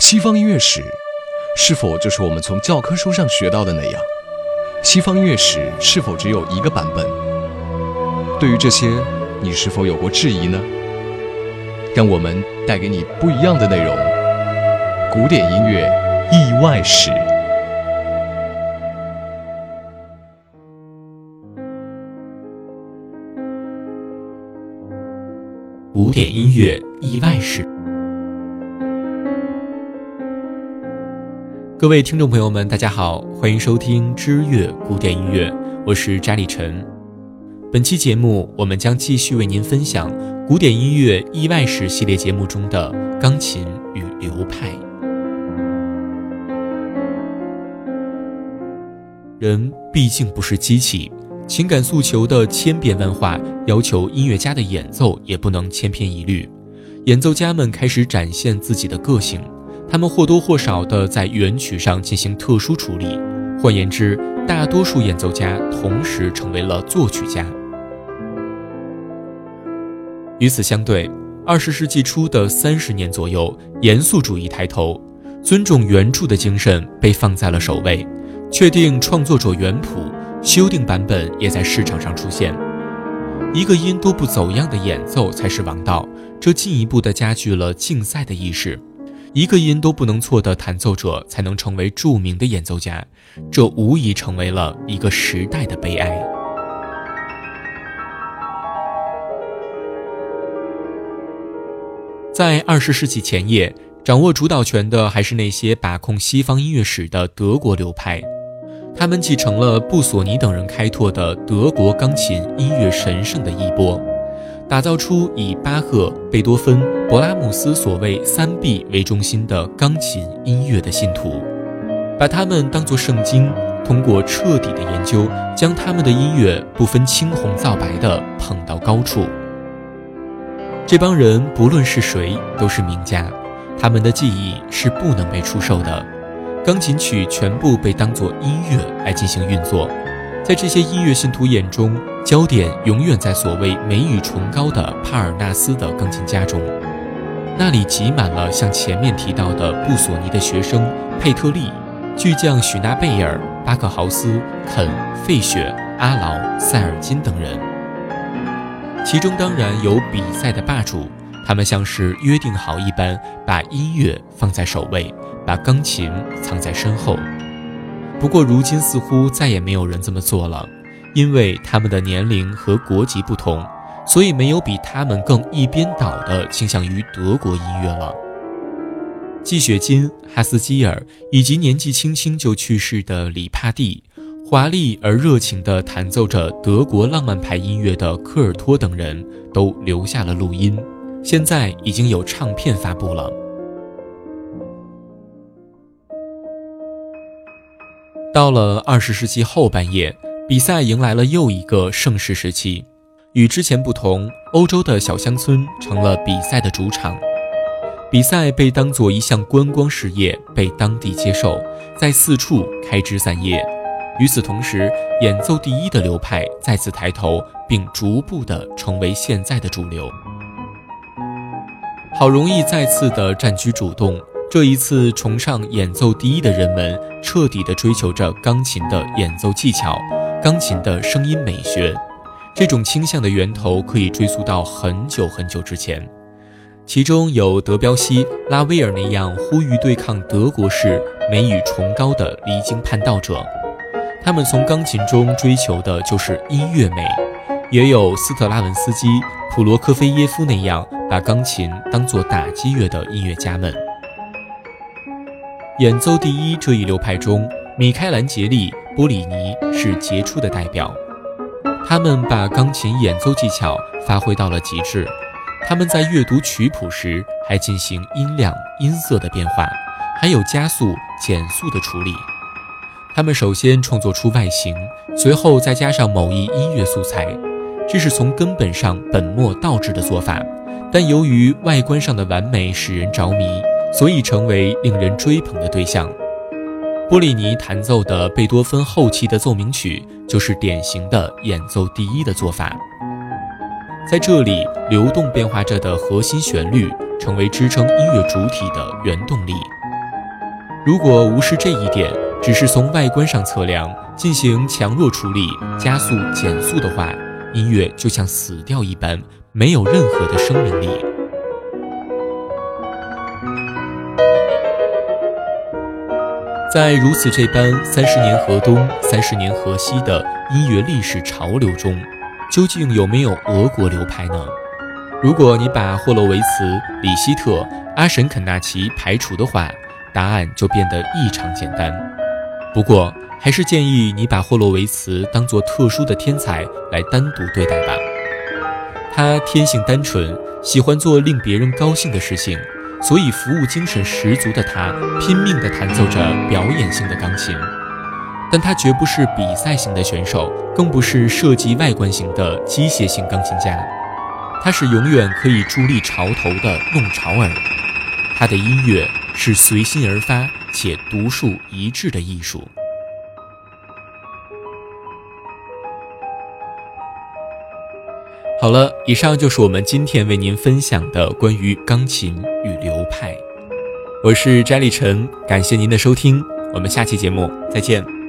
西方音乐史是否就是我们从教科书上学到的那样？西方音乐史是否只有一个版本？对于这些，你是否有过质疑呢？让我们带给你不一样的内容——古典音乐意外史。古典音乐意外史。各位听众朋友们，大家好，欢迎收听知乐古典音乐，我是查理晨。本期节目，我们将继续为您分享古典音乐意外史系列节目中的钢琴与流派。人毕竟不是机器，情感诉求的千变万化，要求音乐家的演奏也不能千篇一律。演奏家们开始展现自己的个性。他们或多或少地在原曲上进行特殊处理，换言之，大多数演奏家同时成为了作曲家。与此相对，二十世纪初的三十年左右，严肃主义抬头，尊重原著的精神被放在了首位，确定创作者原谱，修订版本也在市场上出现。一个音都不走样的演奏才是王道，这进一步的加剧了竞赛的意识。一个音都不能错的弹奏者才能成为著名的演奏家，这无疑成为了一个时代的悲哀。在二十世纪前夜，掌握主导权的还是那些把控西方音乐史的德国流派，他们继承了布索尼等人开拓的德国钢琴音乐神圣的衣钵。打造出以巴赫、贝多芬、勃拉姆斯所谓“三 B” 为中心的钢琴音乐的信徒，把他们当作圣经，通过彻底的研究，将他们的音乐不分青红皂白地捧到高处。这帮人不论是谁，都是名家，他们的技艺是不能被出售的，钢琴曲全部被当作音乐来进行运作。在这些音乐信徒眼中，焦点永远在所谓美与崇高的帕尔纳斯的钢琴家中，那里挤满了像前面提到的布索尼的学生佩特利、巨匠许纳贝尔、巴克豪斯、肯、费雪、阿劳、塞尔金等人。其中当然有比赛的霸主，他们像是约定好一般，把音乐放在首位，把钢琴藏在身后。不过，如今似乎再也没有人这么做了，因为他们的年龄和国籍不同，所以没有比他们更一边倒的倾向于德国音乐了。季雪金、哈斯基尔以及年纪轻轻就去世的里帕蒂，华丽而热情地弹奏着德国浪漫派音乐的科尔托等人都留下了录音，现在已经有唱片发布了。到了二十世纪后半叶，比赛迎来了又一个盛世时期。与之前不同，欧洲的小乡村成了比赛的主场，比赛被当作一项观光事业被当地接受，在四处开枝散叶。与此同时，演奏第一的流派再次抬头，并逐步地成为现在的主流。好容易再次的占据主动。这一次，崇尚演奏第一的人们彻底地追求着钢琴的演奏技巧、钢琴的声音美学。这种倾向的源头可以追溯到很久很久之前，其中有德彪西、拉威尔那样呼吁对抗德国式美与崇高的离经叛道者，他们从钢琴中追求的就是音乐美；也有斯特拉文斯基、普罗科菲耶夫那样把钢琴当作打击乐的音乐家们。演奏第一这一流派中，米开朗杰利、波里尼是杰出的代表。他们把钢琴演奏技巧发挥到了极致。他们在阅读曲谱时还进行音量、音色的变化，还有加速、减速的处理。他们首先创作出外形，随后再加上某一音乐素材，这是从根本上本末倒置的做法。但由于外观上的完美使人着迷。所以成为令人追捧的对象。波利尼弹奏的贝多芬后期的奏鸣曲，就是典型的演奏第一的做法。在这里，流动变化着的核心旋律，成为支撑音乐主体的原动力。如果无视这一点，只是从外观上测量进行强弱处理、加速减速的话，音乐就像死掉一般，没有任何的生命力。在如此这般三十年河东、三十年河西的音乐历史潮流中，究竟有没有俄国流派呢？如果你把霍洛维茨、李希特、阿什肯纳奇排除的话，答案就变得异常简单。不过，还是建议你把霍洛维茨当作特殊的天才来单独对待吧。他天性单纯，喜欢做令别人高兴的事情，所以服务精神十足的他拼命地弹奏着表演性的钢琴。但他绝不是比赛型的选手，更不是设计外观型的机械性钢琴家。他是永远可以伫立潮头的弄潮儿。他的音乐是随心而发且独树一帜的艺术。好了，以上就是我们今天为您分享的关于钢琴与流派。我是翟立晨，感谢您的收听，我们下期节目再见。